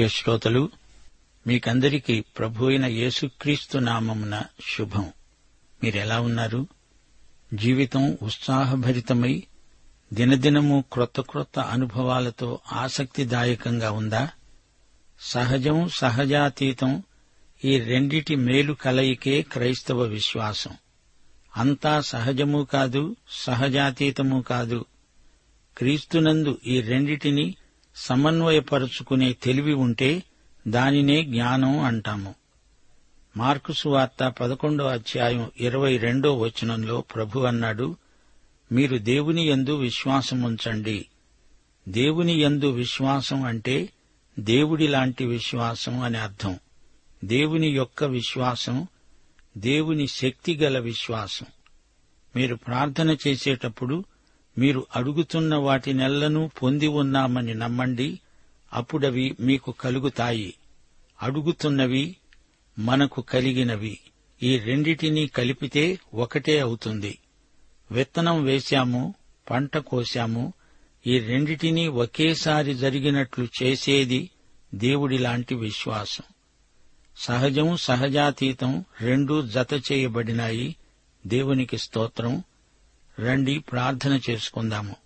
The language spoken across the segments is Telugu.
ప్రియ శ్రోతలు మీకందరికీ ప్రభు అయిన యేసుక్రీస్తు నామమున శుభం. మీరెలా ఉన్నారు? జీవితం ఉత్సాహభరితమై దినదినము క్రొత్త క్రొత్త అనుభవాలతో ఆసక్తిదాయకంగా ఉందా? సహజం సహజాతీతం ఈ రెండిటి మేలు కలయికే క్రైస్తవ విశ్వాసం. అంతా సహజము కాదు సహజాతీతము కాదు. క్రీస్తునందు ఈ రెండిటిని సమన్వయపరుచుకునే తెలివి ఉంటే దానినే జ్ఞానం అంటాము. మార్కు సువార్త పదకొండో అధ్యాయం ఇరవై రెండో వచనంలో ప్రభు అన్నాడు మీరు దేవుని యందు విశ్వాసముంచండి. దేవుని యందు విశ్వాసం అంటే దేవుడి లాంటి విశ్వాసం అని అర్థం. దేవుని యొక్క విశ్వాసం దేవుని శక్తిగల విశ్వాసం. మీరు ప్రార్థన చేసేటప్పుడు మీరు అడుగుతున్న వాటినెల్లను పొంది ఉన్నామని నమ్మండి అప్పుడవి మీకు కలుగుతాయి. అడుగుతున్నవి మనకు కలిగినవి. ఈ రెండిటినీ కలిపితే ఒకటే అవుతుంది. విత్తనం వేశాము పంట కోశాము ఈ రెండిటినీ ఒకేసారి జరిగినట్లు చేసేది దేవుడిలాంటి విశ్వాసం. సహజం సహజాతీతం రెండూ జత చేయబడినాయి. దేవునికి స్తోత్రం. రండి ప్రార్థన చేసుకుందాము.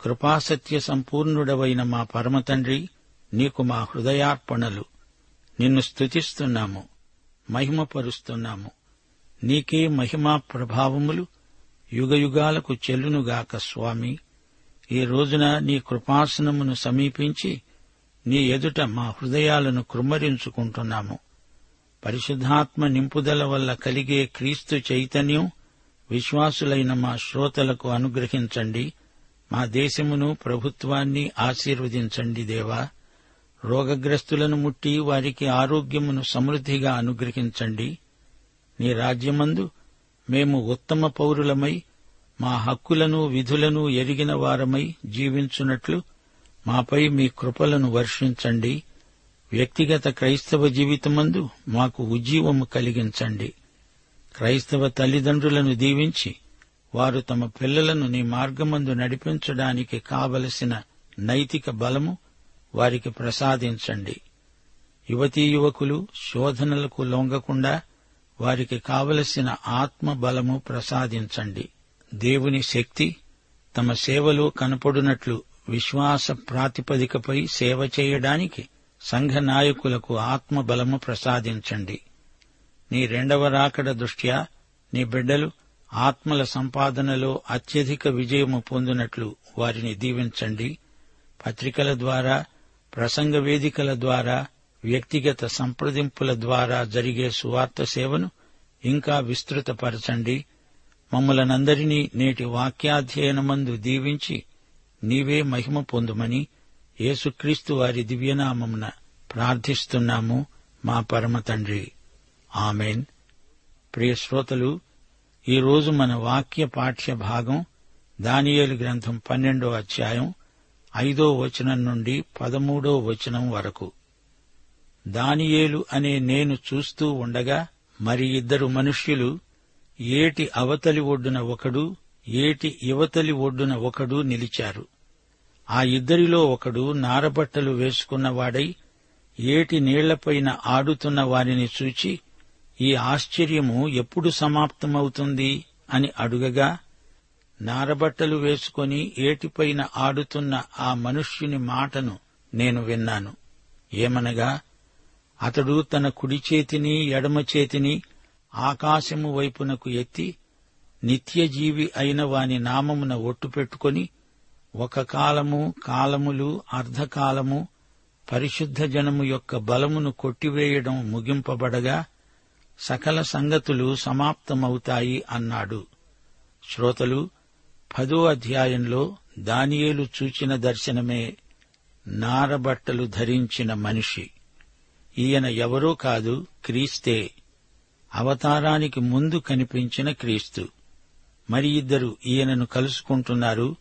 కృపాసత్య సంపూర్ణుడవైన మా పరమతండ్రి నీకు మా హృదయార్పణలు. నిన్ను స్తుతిస్తున్నాము మహిమపరుస్తున్నాము. నీకే మహిమా ప్రభావములు యుగయుగాలకు చెల్లునుగాక స్వామి. ఈ రోజున నీ కృపాసనమును సమీపించి నీ ఎదుట మా హృదయాలను కృమ్మరించుకుంటున్నాము పరిశుద్ధాత్మ నింపుదల వల్ల కలిగే క్రీస్తు చైతన్యం విశ్వాసులైన మా శ్రోతలకు అనుగ్రహించండి. మా దేశమును ప్రభుత్వాన్ని ఆశీర్వదించండి దేవా. రోగగ్రస్తులను ముట్టి వారికి ఆరోగ్యమును సమృద్ధిగా అనుగ్రహించండి. నీ రాజ్యమందు మేము ఉత్తమ పౌరులమై మా హక్కులను విధులను ఎరిగిన వారమై జీవించున్నట్లు మాపై మీ కృపలను వర్షించండి. వ్యక్తిగత క్రైస్తవ జీవితమందు మాకు ఉజ్జీవము కలిగించండి. క్రైస్తవ తల్లిదండ్రులను దీవించి వారు తమ పిల్లలను నీ మార్గమందు నడిపించడానికి కావలసిన నైతిక బలము వారికి ప్రసాదించండి. యువతీ యువకులు శోధనలకు లొంగకుండా వారికి కావలసిన ఆత్మ బలము ప్రసాదించండి. దేవుని శక్తి తమ సేవలో కనపడునట్లు విశ్వాస ప్రాతిపదికపై సేవ చేయడానికి సంఘ నాయకులకు ఆత్మబలము ప్రసాదించండి. నీ రెండవ రాకడ దృష్ట్యా నీ బిడ్డలు ఆత్మల సంపాదనలో అత్యధిక విజయము పొందినట్లు వారిని దీవించండి. పత్రికల ద్వారా ప్రసంగ వేదికల ద్వారా వ్యక్తిగత సంప్రదింపుల ద్వారా జరిగే సువార్త సేవను ఇంకా విస్తృతపరచండి. మమ్మలనందరినీ నేటి వాక్యాధ్యయనమందు దీవించి నీవే మహిమ పొందుమని యేసుక్రీస్తు వారి దివ్యనామమున ప్రార్థిస్తున్నాము మా పరమ తండ్రి. ఆమెన్. ప్రియ శ్రోతలు ఈరోజు మన వాక్య పాఠ్య భాగం దానియేలు గ్రంథం పన్నెండో అధ్యాయం ఐదో వచనం నుండి పదమూడో వచనం వరకు. దానియేలు అనే నేను చూస్తూ ఉండగా మరి ఇద్దరు మనుష్యులు ఏటి అవతలి ఒడ్డున ఒకడు ఏటి యువతలి ఒడ్డున ఒకడు నిలిచారు. ఆ ఇద్దరిలో ఒకడు నారబట్టలు వేసుకున్నవాడై ఏటి నీళ్ళపైన ఆడుతున్న వారిని చూచి ఈ ఆశ్చర్యము ఎప్పుడు సమాప్తమవుతుంది అని అడుగగా నారబట్టలు వేసుకొని ఏటిపైన ఆడుతున్న ఆ మనుష్యుని మాటను నేను విన్నాను. ఏమనగా అతడు తన కుడి చేతిని ఎడమ చేతిని ఆకాశము వైపునకు ఎత్తి నిత్యజీవి అయిన వాని నామమున ఒట్టు పెట్టుకొని ఒక కాలము కాలములు అర్ధకాలము పరిశుద్ధ జనము యొక్క బలమును కొట్టివేయడం ముగింపబడగా సకల సంగతులు సమాప్తమవుతాయి అన్నాడు. శ్రోతలు పదో అధ్యాయంలో దానియేలు చూచిన దర్శనమే నారబట్టలు ధరించిన మనిషి. ఈయన ఎవరో కాదు క్రీస్తే. అవతారానికి ముందు కనిపించిన క్రీస్తు. మరి ఇద్దరు ఈయనను కలుసుకుంటున్నారు.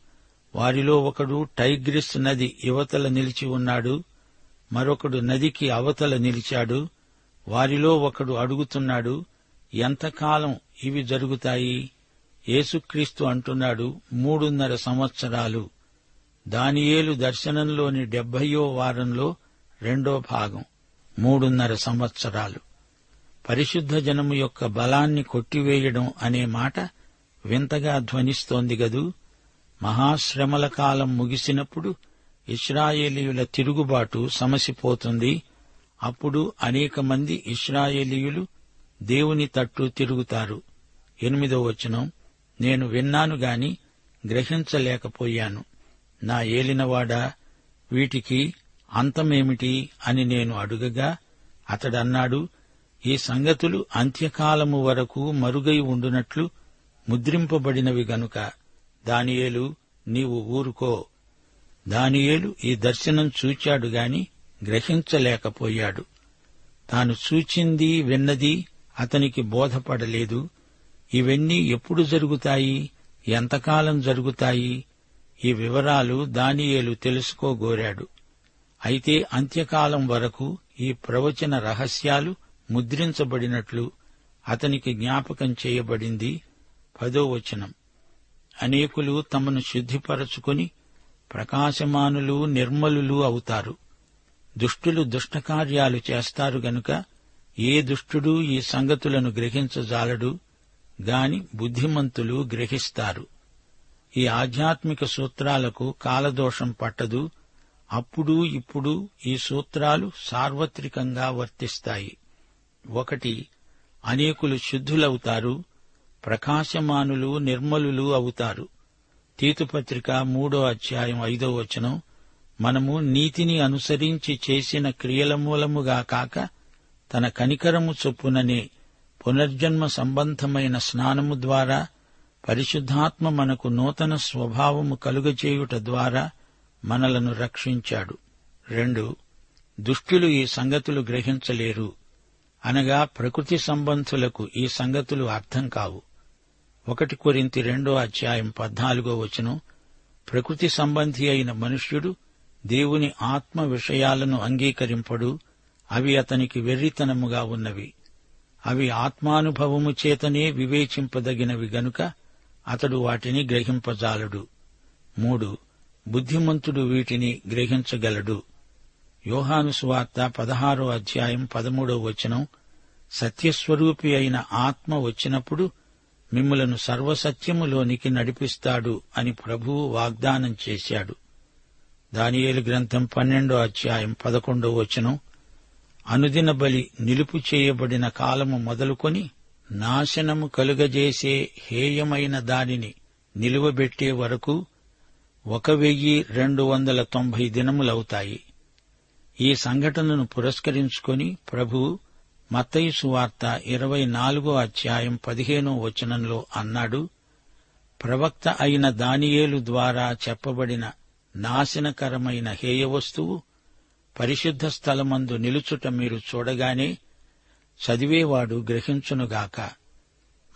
వారిలో ఒకడు టైగ్రిస్ నది యువతల నిలిచి ఉన్నాడు. మరొకడు నదికి అవతల నిలిచాడు. వారిలో ఒకడు అడుగుతున్నాడు ఎంతకాలం ఇవి జరుగుతాయి? యేసుక్రీస్తు అంటున్నాడు మూడున్నర సంవత్సరాలు. దానియేలు దర్శనంలోని డెబ్బయో వారంలో రెండో భాగం మూడున్నర సంవత్సరాలు. పరిశుద్ధ జనము యొక్క బలాన్ని కొట్టివేయడం అనే మాట వింతగా ధ్వనిస్తోంది గదూ. మహాశ్రమల కాలం ముగిసినప్పుడు ఇస్రాయేలీయుల తిరుగుబాటు సమసిపోతుంది. అప్పుడు అనేక మంది ఇస్రాయేలీయులు దేవుని తట్టు తిరుగుతారు. ఎనిమిదో వచనం నేను విన్నాను గాని గ్రహించలేకపోయాను. నా ఏలినవాడా వీటికి అంతమేమిటి అని నేను అడుగగా అతడన్నాడు ఈ సంగతులు అంత్యకాలము వరకు మరుగై ఉండునట్లు ముద్రింపబడినవి గనుక దానియేలు నీవు ఊరుకో. దానియేలు ఈ దర్శనం చూచాడు గాని గ్రహించలేకపోయాడు. తాను చూచింది విన్నది అతనికి బోధపడలేదు. ఇవన్నీ ఎప్పుడు జరుగుతాయి? ఎంతకాలం జరుగుతాయి? ఈ వివరాలు దానియేలు తెలుసుకోగోరాడు. అయితే అంత్యకాలం వరకు ఈ ప్రవచన రహస్యాలు ముద్రించబడినట్లు అతనికి జ్ఞాపకం చేయబడింది పదో వచనం. అనేకులు తమను శుద్ధిపరచుకొని ప్రకాశమానులు నిర్మలులు అవుతారు. దుష్టులు దుష్టకార్యాలు చేస్తారు గనుక ఏ దుష్టుడు ఈ సంగతులను గ్రహించజాలడు? గాని బుద్ధిమంతులు గ్రహిస్తారు. ఈ ఆధ్యాత్మిక సూత్రాలకు కాలదోషం పట్టదు. అప్పుడు ఇప్పుడు ఈ సూత్రాలు సార్వత్రికంగా వర్తిస్తాయి. ఒకటి అనేకులు శుద్ధులవుతారు. ప్రకాశమానులు నిర్మలులు అవుతారు. తీతుపత్రిక మూడో అధ్యాయం ఐదో వచనం. మనము నీతిని అనుసరించి చేసిన క్రియల మూలముగా కాక తన కనికరము చొప్పుననే పునర్జన్మ సంబంధమైన స్నానము ద్వారా పరిశుద్ధాత్మ మనకు నూతన స్వభావము కలుగచేయుట ద్వారా మనలను రక్షించాడు. రెండు దుష్టులు ఈ సంగతులు గ్రహించలేరు. అనగా ప్రకృతి సంబంధులకు ఈ సంగతులు అర్థం కావు. ఒకటి కొరింతి రెండో అధ్యాయం పద్నాలుగో వచనం ప్రకృతి సంబంధి అయిన మనుష్యుడు దేవుని ఆత్మ విషయాలను అంగీకరింపడు. అవి అతనికి వెర్రితనముగా ఉన్నవి. అవి ఆత్మానుభవము చేతనే వివేచింపదగినవి గనుక అతడు వాటిని గ్రహింపజాలడు. మూడు బుద్ధిమంతుడు వీటిని గ్రహించగలడు. యోహానుసువార్త పదహారో అధ్యాయం పదమూడో వచనం సత్యస్వరూపి అయిన ఆత్మ వచ్చినప్పుడు మిమ్మలను సర్వసత్యములోనికి నడిపిస్తాడు అని ప్రభువు వాగ్దానం చేశాడు. దానియేలు గ్రంథం పన్నెండో అధ్యాయం పదకొండో వచనం. అనుదిన బలి నిలుపు చేయబడిన కాలము మొదలుకొని నాశనము కలుగజేసే హేయమైన దానిని నిలువబెట్టే వరకు ఒక వెయ్యి రెండు వందల తొంభై దినములవుతాయి. ఈ సంఘటనను పురస్కరించుకొని ప్రభు మత్తయి సువార్త ఇరవై నాలుగో అధ్యాయం పదిహేనో వచనంలో అన్నాడు ప్రవక్త అయిన దానియేలు ద్వారా చెప్పబడిన నాశనకరమైన హేయ వస్తువు పరిశుద్ధ స్థలమందు నిలుచుట మీరు చూడగానే చదివేవాడు గ్రహించునుగాక.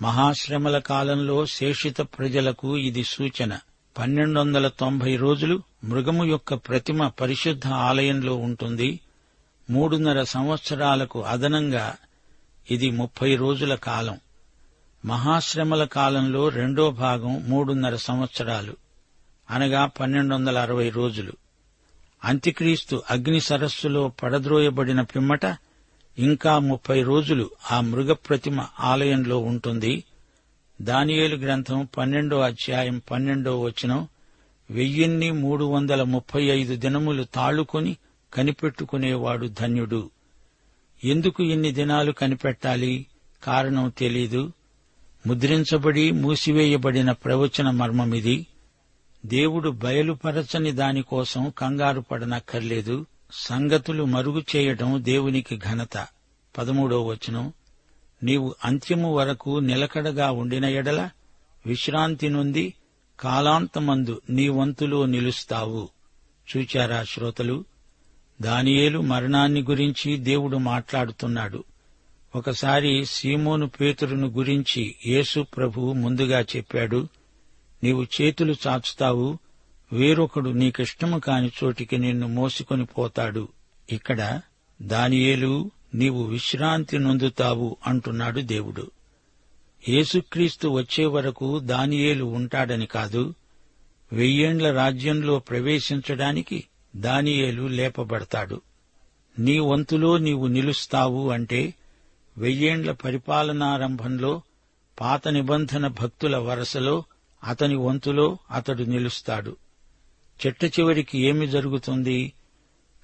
మహాశ్రమల కాలంలో శేషిత ప్రజలకు ఇది సూచన. పన్నెండు వందల తొంభై రోజులు మృగము యొక్క ప్రతిమ పరిశుద్ధ ఆలయంలో ఉంటుంది. మూడున్నర సంవత్సరాలకు అదనంగా ఇది ముప్పై రోజుల కాలం. మహాశ్రమల కాలంలో రెండో భాగం మూడున్నర సంవత్సరాలు. అనగా పన్నెండు వందల అరవై రోజులు. అంత్యక్రీస్తు అగ్ని సరస్సులో పడద్రోయబడిన పిమ్మట ఇంకా ముప్పై రోజులు ఆ మృగప్రతిమ ఆలయంలో ఉంటుంది. దానియేలు గ్రంథం పన్నెండో అధ్యాయం పన్నెండో వచనం వెయ్యిన్ని మూడు వందల ముప్పై ఐదు దినములు తాళుకొని కనిపెట్టుకునేవాడు ధన్యుడు. ఎందుకు ఇన్ని దినాలు కనిపెట్టాలి? కారణం తెలీదు. ముద్రించబడి మూసివేయబడిన ప్రవచన మర్మమిది. దేవుడు బయలుపరచని దానికోసం కంగారు పడనక్కర్లేదు. సంగతులు మరుగు చేయడం దేవునికి ఘనత. పదమూడో వచనం. నీవు అంత్యము వరకు నిలకడగా ఉండిన ఎడల విశ్రాంతి నుండి కాలాంతమందు నీ వంతులో నిలుస్తావు. చూచారా శ్రోతలు? దానియేలు మరణాన్ని గురించి దేవుడు మాట్లాడుతున్నాడు. ఒకసారి సీమోను పేతురును గురించి యేసు ప్రభు ముందుగా చెప్పాడు. నీవు చేతులు చాచుతావు వేరొకడు నీకిష్టము కాని చోటికి నిన్ను మోసుకొని పోతాడు. ఇక్కడ దానియేలు నీవు విశ్రాంతి నొందుతావు అంటున్నాడు దేవుడు. యేసుక్రీస్తు వచ్చే వరకు దానియేలు ఉంటాడని కాదు వెయ్యేండ్ల రాజ్యంలో ప్రవేశించడానికి దానియేలు లేపబడతాడు. నీ వంతులో నీవు నిలుస్తావు అంటే వెయ్యేండ్ల పరిపాలనారంభంలో పాత నిబంధన భక్తుల వరసలో అతని వంతులో అతడు నిలుస్తాడు. చెట్ట చివరికి ఏమి జరుగుతుంది?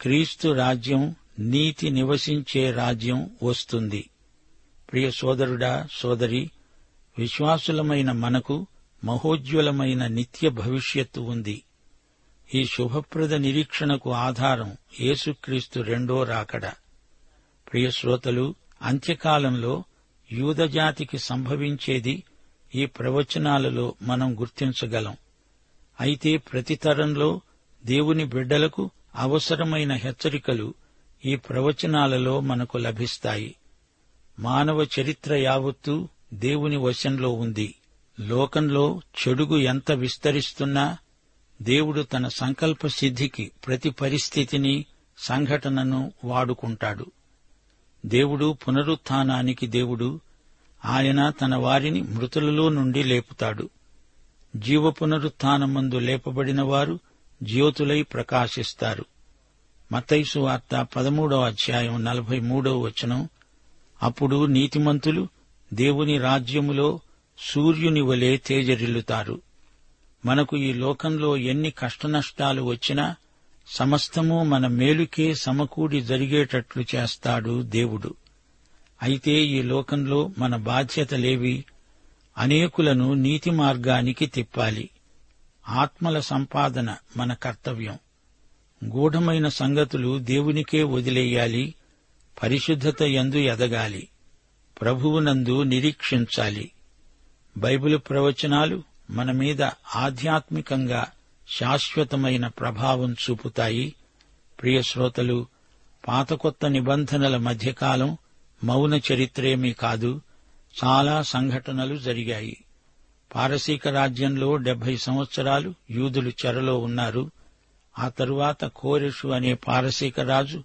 క్రీస్తు రాజ్యం నీతి నివసించే రాజ్యం వస్తుంది. ప్రియ సోదరుడా సోదరి విశ్వాసులమైన మనకు మహోజ్వలమైన నిత్య భవిష్యత్తు ఉంది. ఈ శుభప్రద నిరీక్షణకు ఆధారం యేసుక్రీస్తు రెండో రాకడ. ప్రియశ్రోతలు అంత్యకాలంలో యూదజాతికి సంభవించేది ఈ ప్రవచనాలలో మనం గుర్తించగలం. అయితే ప్రతి తరంలో దేవుని బిడ్డలకు అవసరమైన హెచ్చరికలు ఈ ప్రవచనాలలో మనకు లభిస్తాయి. మానవ చరిత్ర యావత్తూ దేవుని వశంలో ఉంది. లోకంలో చెడుగు ఎంత విస్తరిస్తున్నా దేవుడు తన సంకల్ప సిద్ధికి ప్రతి పరిస్థితిని సంఘటనను వాడుకుంటాడు. దేవుడు పునరుత్నానికి దేవుడు ఆయన తన వారిని మృతులలో నుండి లేపుతాడు. జీవ పునరుత్థానమందు లేపబడిన వారు జ్యోతులై ప్రకాశిస్తారు. మతైసు వార్త పదమూడవ అధ్యాయం నలభై మూడవ వచనం. అప్పుడు నీతిమంతులు దేవుని రాజ్యములో సూర్యుని వలె తేజరిల్లుతారు. మనకు ఈ లోకంలో ఎన్ని కష్టనష్టాలు వచ్చినా సమస్తము మన మేలుకే సమకూడి జరిగేటట్లు చేస్తాడు దేవుడు. అయితే ఈ లోకంలో మన బాధ్యతలేవి అనేకులను నీతి మార్గానికి తిప్పాలి. ఆత్మల సంపాదన మన కర్తవ్యం. గూఢమైన సంగతులు దేవునికే వదిలేయాలి పరిశుద్ధత యందు ఎదగాలి ప్రభువునందు నిరీక్షించాలి. బైబిల్ ప్రవచనాలు మన మీద ఆధ్యాత్మికంగా శాశ్వతమైన ప్రభావం చూపుతాయి. ప్రియ శ్రోతలు పాత కొత్త నిబంధనల మధ్యకాలం మౌన చరిత్రేమీ కాదు చాలా సంఘటనలు జరిగాయి. పారసీక రాజ్యంలో డెబ్బై సంవత్సరాలు యూదులు చెరలో ఉన్నారు. ఆ తరువాత కోరెషు అనే పారసీక రాజు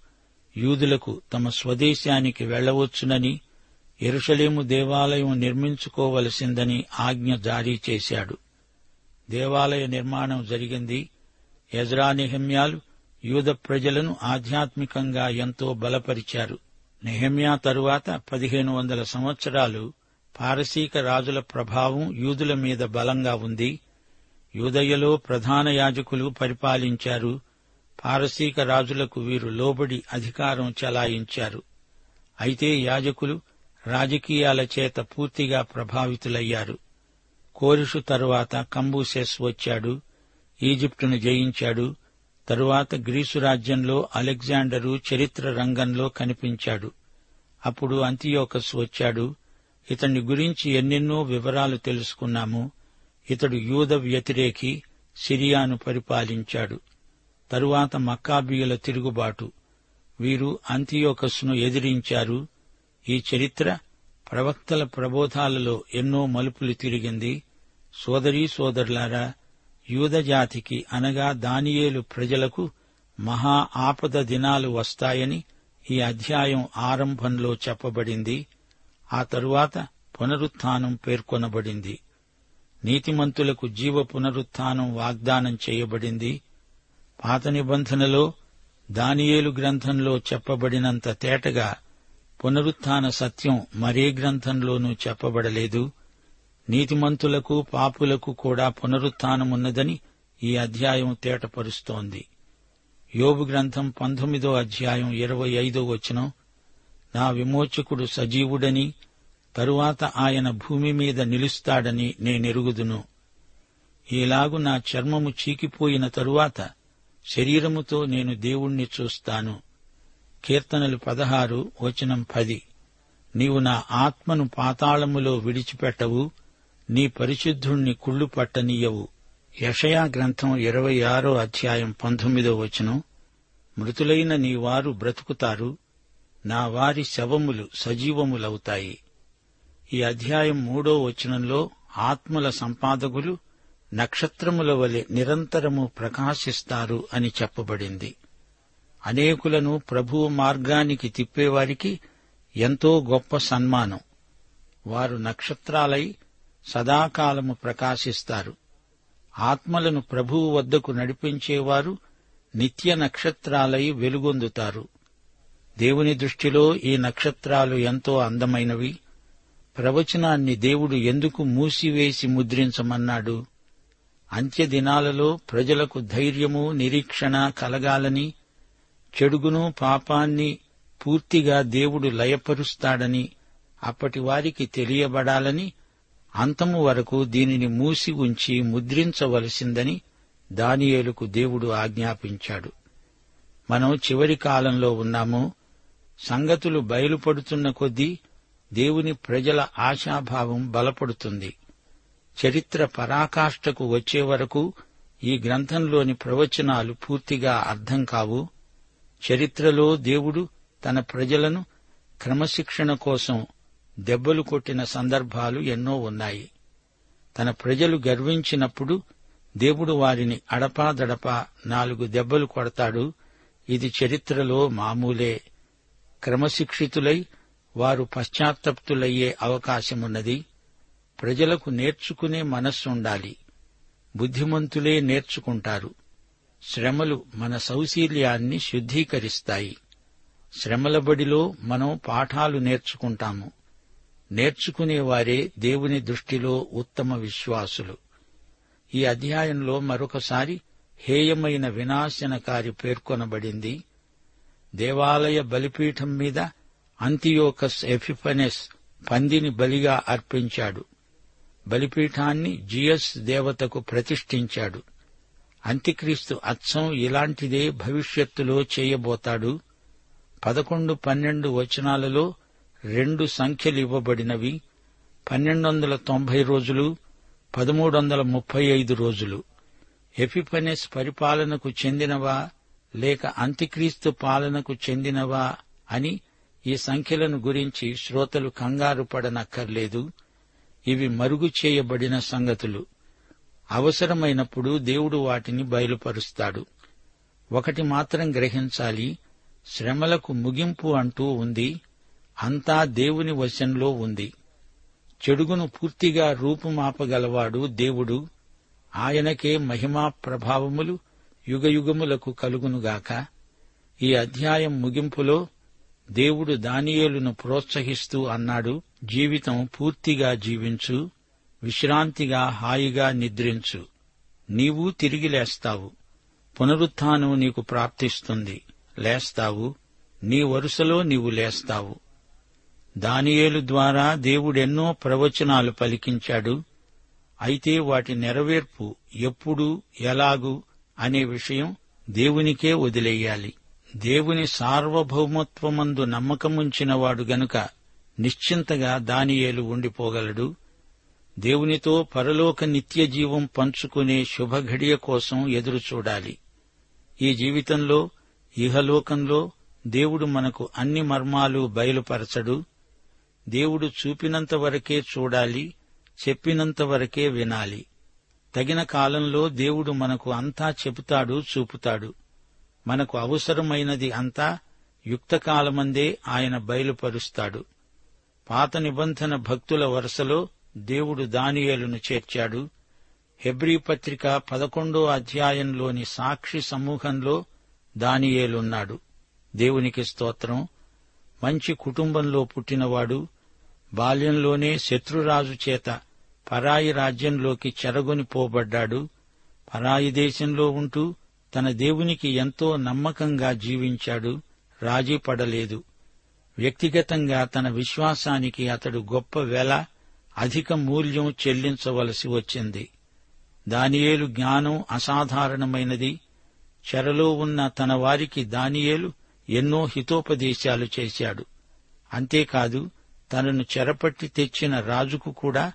యూదులకు తమ స్వదేశానికి వెళ్ళవచ్చునని ఎరుషలేము దేవాలయం నిర్మించుకోవలసిందని ఆజ్ఞ జారీ చేశాడు. దేవాలయ నిర్మాణం జరిగింది. యజ్రా నిహమ్యాలు యూద ప్రజలను ఆధ్యాత్మికంగా ఎంతో బలపరిచారు. నెహమ్యా తరువాత పదిహేను వందల సంవత్సరాలు పారసీక రాజుల ప్రభావం యూదుల మీద బలంగా ఉంది. యూదయ్యలో ప్రధాన యాజకులు పరిపాలించారు. పారసీక రాజులకు వీరు లోబడి అధికారం చెలాయించారు. అయితే యాజకులు రాజకీయాల చేత పూర్తిగా ప్రభావితులయ్యారు. కోరిషు తరువాత కంబూసెస్ వచ్చాడు. ఈజిప్టును జయించాడు. తరువాత గ్రీసు రాజ్యంలో అలెగ్జాండరు చరిత్ర రంగంలో కనిపించాడు. అప్పుడు అంతియోకస్ వచ్చాడు. ఇతని గురించి ఎన్నెన్నో వివరాలు తెలుసుకున్నాము. ఇతడు యూద వ్యతిరేకి సిరియాను పరిపాలించాడు. తరువాత మక్కాబీయుల తిరుగుబాటు. వీరు అంతియోకస్ను ఎదిరించారు. ఈ చరిత్ర ప్రవక్తల ప్రబోధాలలో ఎన్నో మలుపులు తిరిగింది. సోదరీ సోదరులారా యూదజాతికి అనగా దానియేలు ప్రజలకు మహా ఆపద దినాలు వస్తాయని ఈ అధ్యాయం ఆరంభంలో చెప్పబడింది. ఆ తరువాత పునరుత్థానం పేర్కొనబడింది. నీతిమంతులకు జీవ పునరుత్థానం వాగ్దానం చేయబడింది. పాత నిబంధనలో దానియేలు గ్రంథంలో చెప్పబడినంత తేటగా పునరుత్థాన సత్యం మరే గ్రంథంలోనూ చెప్పబడలేదు. నీతిమంతులకు పాపులకు కూడా పునరుత్థానమున్నదని ఈ అధ్యాయం తేటపరుస్తోంది. యోబు గ్రంథం పంతొమ్మిదో అధ్యాయం ఇరవై ఐదో వచనం నా విమోచకుడు సజీవుడని తరువాత ఆయన భూమి మీద నిలుస్తాడని నేనెరుగుదును. ఈలాగు నా చర్మము చీకిపోయిన తరువాత శరీరముతో నేను దేవుణ్ణి చూస్తాను. కీర్తనలు పదహారు వచనం పది. నీవు నా ఆత్మను పాతాళములో విడిచిపెట్టవు నీ పరిశుద్ధుణ్ణి కుళ్ళు పట్టనీయవు. యషయా గ్రంథం ఇరవై ఆరో అధ్యాయం పంతొమ్మిదో వచనం. మృతులైన నీ వారు బ్రతుకుతారు. నా వారి శవములు సజీవములవుతాయి. ఈ అధ్యాయం మూడో వచనంలో ఆత్మల సంపాదకులు నక్షత్రముల వలె నిరంతరము ప్రకాశిస్తారు అని చెప్పబడింది. అనేకులను ప్రభువు మార్గానికి తిప్పేవారికి ఎంతో గొప్ప సన్మానం. వారు నక్షత్రాలై సదాకాలము ప్రకాశిస్తారు. ఆత్మలను ప్రభువు వద్దకు నడిపించేవారు నిత్య నక్షత్రాలై వెలుగొందుతారు. దేవుని దృష్టిలో ఈ నక్షత్రాలు ఎంతో అందమైనవి. ప్రవచనాన్ని దేవుడు ఎందుకు మూసివేసి ముద్రించమన్నాడు? అంత్యదినాలలో ప్రజలకు ధైర్యము నిరీక్షణ కలగాలని చెడుగును పాపాన్ని పూర్తిగా దేవుడు లయపరుస్తాడని అప్పటి వారికి తెలియబడాలని అంతము వరకు దీనిని మూసి ఉంచి ముద్రించవలసిందని దానియేలుకు దేవుడు ఆజ్ఞాపించాడు. మనం చివరి కాలంలో ఉన్నాము. సంగతులు బయలుపడుతున్న కొద్దీ దేవుని ప్రజల ఆశాభావం బలపడుతుంది. చరిత్ర పరాకాష్ఠకు వచ్చే వరకు ఈ గ్రంథంలోని ప్రవచనాలు పూర్తిగా అర్థం కావు. చరిత్రలో దేవుడు తన ప్రజలను క్రమశిక్షణ కోసం దెబ్బలు కొట్టిన సందర్భాలు ఎన్నో ఉన్నాయి. తన ప్రజలు గర్వించినప్పుడు దేవుడు వారిని అడపాదడపా నాలుగు దెబ్బలు కొడతాడు. ఇది చరిత్రలో మామూలే. క్రమశిక్షితులై వారు పశ్చాత్తప్తులయ్యే అవకాశమున్నది. ప్రజలకు నేర్చుకునే మనస్సుండాలి. బుద్ధిమంతులే నేర్చుకుంటారు. శ్రమలు మన సౌశీల్యాన్ని శుద్ధీకరిస్తాయి. శ్రమల బడిలో మనం పాఠాలు నేర్చుకుంటాము. నేర్చుకునేవారే దేవుని దృష్టిలో ఉత్తమ విశ్వాసులు. ఈ అధ్యాయంలో మరొకసారి హేయమైన వినాశనకారి పేర్కొనబడింది. దేవాలయ బలిపీఠం మీద అంతియోకస్ ఎఫిఫనెస్ పందిని బలిగా అర్పించాడు. బలిపీఠాన్ని జియస్ దేవతకు ప్రతిష్ఠించాడు. అంత్యక్రీస్తు అచ్చం ఇలాంటిదే భవిష్యత్తులో చేయబోతాడు. పదకొండు పన్నెండు వచనాలలో రెండు సంఖ్యలు ఇవ్వబడినవి. పన్నెండు వందల తొంభై రోజులు పదమూడు వందల ముప్పై ఐదు రోజులు. ఎఫిపనెస్ పరిపాలనకు చెందినవా లేక అంత్యక్రీస్తు పాలనకు చెందినవా అని ఈ సంఖ్యలను గురించి శ్రోతలు కంగారు పడనక్కర్లేదు. ఇవి మరుగు చేయబడిన సంగతులు. అవసరమైనప్పుడు దేవుడు వాటిని బయలుపరుస్తాడు. ఒకటి మాత్రం గ్రహించాలి. శ్రమలకు ముగింపు అంటూ ఉంది. అంతా దేవుని వశంలో ఉంది. చెడుగును పూర్తిగా రూపుమాపగలవాడు దేవుడు. ఆయనకే మహిమా ప్రభావములు యుగయుగములకు కలుగునుగాక. ఈ అధ్యాయం ముగింపులో దేవుడు దానియేలును ప్రోత్సహిస్తూ అన్నాడు. జీవితం పూర్తిగా జీవించు విశ్రాంతిగా హాయిగా నిద్రించు. నీవు తిరిగి లేస్తావు. పునరుత్థానం నీకు ప్రాప్తిస్తుంది. లేస్తావు. నీ వరుసలో నీవు లేస్తావు. దానియేలు ద్వారా దేవుడెన్నో ప్రవచనాలు పలికించాడు. అయితే వాటి నెరవేర్పు ఎప్పుడు ఎలాగు అనే విషయం దేవునికే వదిలేయాలి. దేవుని సార్వభౌమత్వమందు నమ్మకముంచినవాడు గనుక నిశ్చింతగా దానియేలు ఉండిపోగలడు. దేవునితో పరలోక నిత్య జీవం పంచుకునే శుభఘడియ కోసం ఎదురుచూడాలి. ఈ జీవితంలో ఇహలోకంలో దేవుడు మనకు అన్ని మర్మాలు బయలుపరచడు. దేవుడు చూపినంత వరకే చూడాలి చెప్పినంత వరకే వినాలి. తగిన కాలంలో దేవుడు మనకు అంతా చెబుతాడు చూపుతాడు. మనకు అవసరమైనది అంతా యుక్తకాలమందే ఆయన బయలుపరుస్తాడు. పాత నిబంధన భక్తుల వరుసలో దేవుడు దానియేలును చేర్చాడు. హెబ్రీ పత్రిక పదకొండో అధ్యాయంలోని సాక్షి సమూహంలో దానియేలున్నాడు. దేవునికి స్తోత్రం. మంచి కుటుంబంలో పుట్టినవాడు బాల్యంలోనే శత్రురాజు చేత పరాయి రాజ్యంలోకి చెరగొని పోబడ్డాడు. పరాయి దేశంలో ఉంటూ తన దేవునికి ఎంతో నమ్మకంగా జీవించాడు. రాజీ పడలేదు. వ్యక్తిగతంగా తన విశ్వాసానికి అతడు గొప్ప వెల అధిక మూల్యం చెల్లించవలసి వచ్చింది. దానియేలు జ్ఞానం అసాధారణమైనది. చెరలో ఉన్న తన వారికి దానియేలు ఎన్నో హితోపదేశాలు చేశాడు. అంతేకాదు తనను చెరపట్టి తెచ్చిన రాజుకు కూడా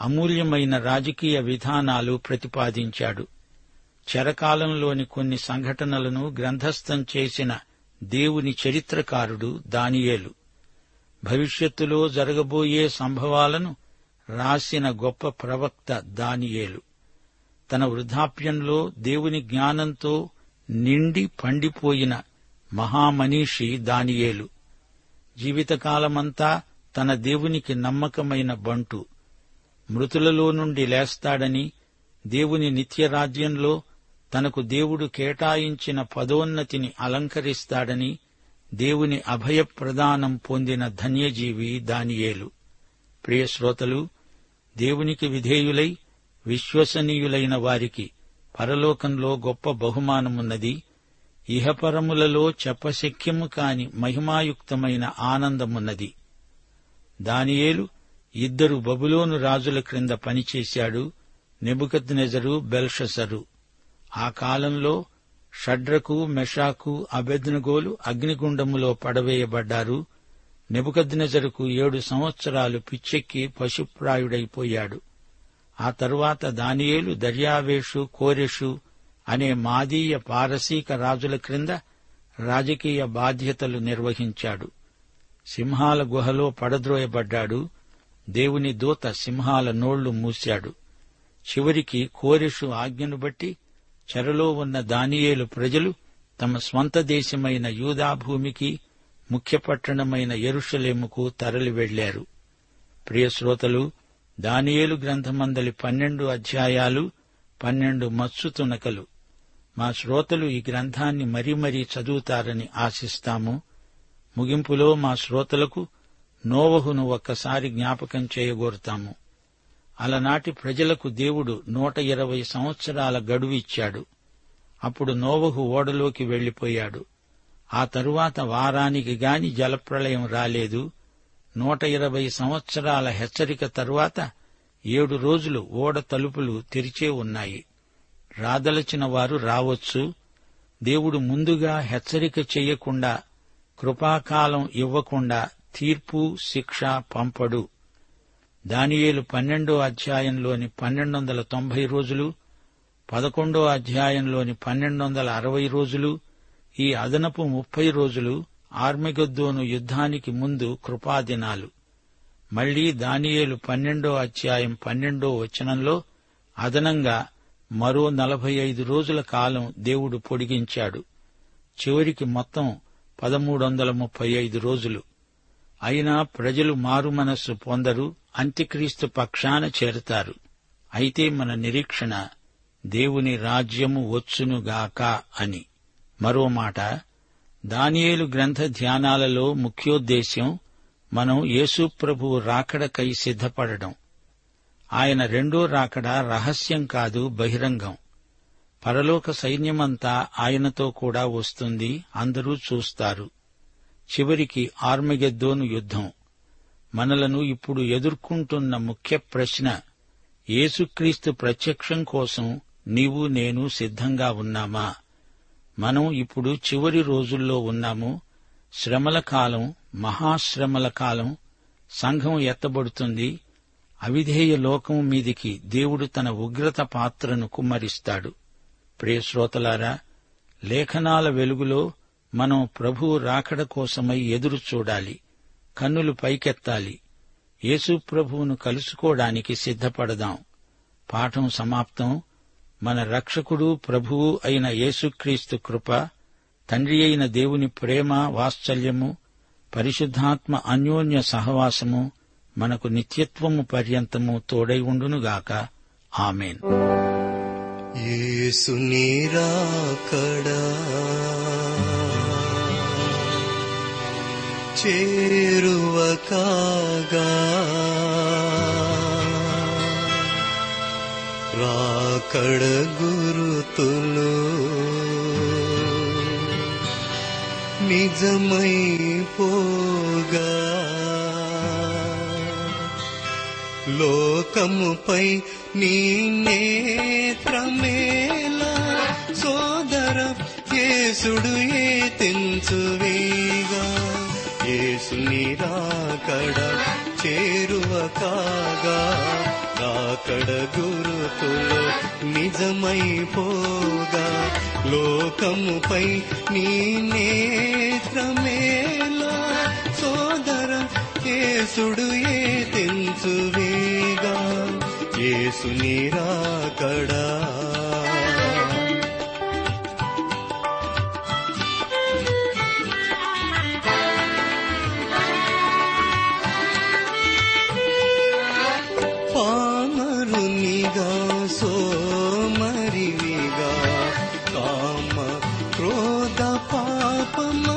అమూల్యమైన రాజకీయ విధానాలు ప్రతిపాదించాడు. చెరకాలంలోని కొన్ని సంఘటనలను గ్రంథస్థం చేసిన దేవుని చరిత్రకారుడు దానియేలు. భవిష్యత్తులో జరగబోయే సంభవాలను రాసిన గొప్ప ప్రవక్త దానియేలు. తన వృద్ధాప్యంలో దేవుని జ్ఞానంతో నిండి పండిపోయిన మహామనీషి దానియేలు. జీవితకాలమంతా తన దేవునికి నమ్మకమైన బంటు. మృతులలో నుండి లేస్తాడని దేవుని నిత్యరాజ్యంలో తనకు దేవుడు కేటాయించిన పదోన్నతిని అలంకరిస్తాడని దేవుని అభయప్రదానం పొందిన ధన్యజీవి దానియేలు. ప్రియశ్రోతలు దేవునికి విధేయులై విశ్వసనీయులైన వారికి పరలోకంలో గొప్ప బహుమానమున్నది ఇహపరములలో చెప్పశక్యము కాని మహిమాయుక్తమైన ఆనందమున్నది. దానియేలు ఇద్దరు బబులోను రాజుల క్రింద పనిచేశాడు నెబుకద్నెజరు బెల్షసరు. ఆ కాలంలో షడ్రకు మెషాకు అబెద్నగోలు అగ్నిగుండములో పడవేయబడ్డారు. నెబుకద్నెజరుకు ఏడు సంవత్సరాలు పిచ్చెక్కి పశుప్రాయుడైపోయాడు. ఆ తరువాత దానియేలు దర్యావేషు కోరెషు అనే మాదీయ పారసీక రాజుల క్రింద రాజకీయ బాధ్యతలు నిర్వహించాడు. సింహాల గుహలో పడద్రోయబడ్డాడు. దేవుని దూత సింహాల నోళ్ళు మూశాడు. చివరికి కోరిషు ఆజ్ఞను బట్టి చెరలో ఉన్న దానియేలు ప్రజలు తమ స్వంత దేశమైన యూదాభూమికి ముఖ్య పట్టణమైన ఎరుషలేముకు తరలి వెళ్ళారు ప్రియశ్రోతలు దానియేలు గ్రంథమందలి పన్నెండు అధ్యాయాలు పన్నెండు మత్సు తునకలు. మా శ్రోతలు ఈ గ్రంథాన్ని మరీ మరీ చదువుతారని ఆశిస్తాము. ముగింపులో మా శ్రోతలకు నోవహును ఒక్కసారి జ్ఞాపకం చేయగోరుతాము. అలనాటి ప్రజలకు దేవుడు నూట ఇరవై సంవత్సరాల గడువు ఇచ్చాడు. అప్పుడు నోవహు ఓడలోకి వెళ్ళిపోయాడు ఆ తరువాత వారానికి గాని జలప్రళయం రాలేదు. నూట ఇరవై సంవత్సరాల హెచ్చరిక తరువాత ఏడు రోజులు ఓడ తలుపులు తెరిచే ఉన్నాయి. రాదలచిన వారు రావచ్చు. దేవుడు ముందుగా హెచ్చరిక చెయ్యకుండా కృపాకాలం ఇవ్వకుండా తీర్పు శిక్ష పంపడు. దానియేలు పన్నెండో అధ్యాయంలోని పన్నెండు వందల తొంభై రోజులు పదకొండో అధ్యాయంలోని పన్నెండు వందల అరవై రోజులు ఈ అదనపు ముప్పై రోజులు ఆర్మిగద్దోను యుద్ధానికి ముందు కృపాదినాలు. మళ్ళీ దానియేలు పన్నెండో అధ్యాయం పన్నెండో వచనంలో అదనంగా మరో నలభై ఐదు రోజుల కాలం దేవుడు పొడిగించాడు. చివరికి మొత్తం పదమూడు వందల ముప్పై ఐదు రోజులు. అయినా ప్రజలు మారుమనస్సు పొందరు అంత్యక్రీస్తు పక్షాన చేరతారు. అయితే మన నిరీక్షణ దేవుని రాజ్యము వచ్చునుగాక అని. మరో మాట దానియేలు గ్రంథ ధ్యానాలలో ముఖ్యోద్దేశ్యం మనం యేసుప్రభువు రాకడకై సిద్ధపడడం. ఆయన రెండో రాకడ రహస్యం కాదు బహిరంగం. పరలోక సైన్యమంతా ఆయనతో కూడా వస్తుంది అందరూ చూస్తారు. చివరికి ఆర్మగెద్దోను యుద్ధం. మనలను ఇప్పుడు ఎదుర్కొంటున్న ముఖ్య ప్రశ్న యేసుక్రీస్తు ప్రత్యక్షం కోసం నీవు నేను సిద్ధంగా ఉన్నామా? మనం ఇప్పుడు చివరి రోజుల్లో ఉన్నాము. శ్రమల కాలం మహాశ్రమల కాలం సంఘం ఎత్తబడుతుంది. అవిధేయ లోకం మీదికి దేవుడు తన ఉగ్రత పాత్రను కుమ్మరిస్తాడు. ప్రియశ్రోతలారా లేఖనాల వెలుగులో మనం ప్రభువు రాకడ కోసమై ఎదురు చూడాలి కన్నులు పైకెత్తాలి యేసు ప్రభువును కలుసుకోవడానికి సిద్ధపడదాం. పాఠం సమాప్తం. మన రక్షకుడు ప్రభువు అయిన యేసుక్రీస్తు కృప తండ్రి అయిన దేవుని ప్రేమ వాత్సల్యము పరిశుద్ధాత్మ అన్యోన్య సహవాసము మనకు నిత్యత్వము పర్యంతము తోడై ఉండునుగాక ఆమెన్. యేసు నీరాకడా. చేరువ కాగా రాకడ గురుతులు. పో లోకముపై నీ నేత్రమేలా సోదర యేసుడు ఏ తెంచువేగా యేసు నిరాకడ చేరువ కాగా? రాకడ గురుతులు నిజమైపోగా లోకముపై నీ నేత్రమేలా సోదర యేసుడు ఏ తెంచువే యేసు నిరాకడా. పామరునిగా సోమరివిగా కామ క్రోధ పాపమా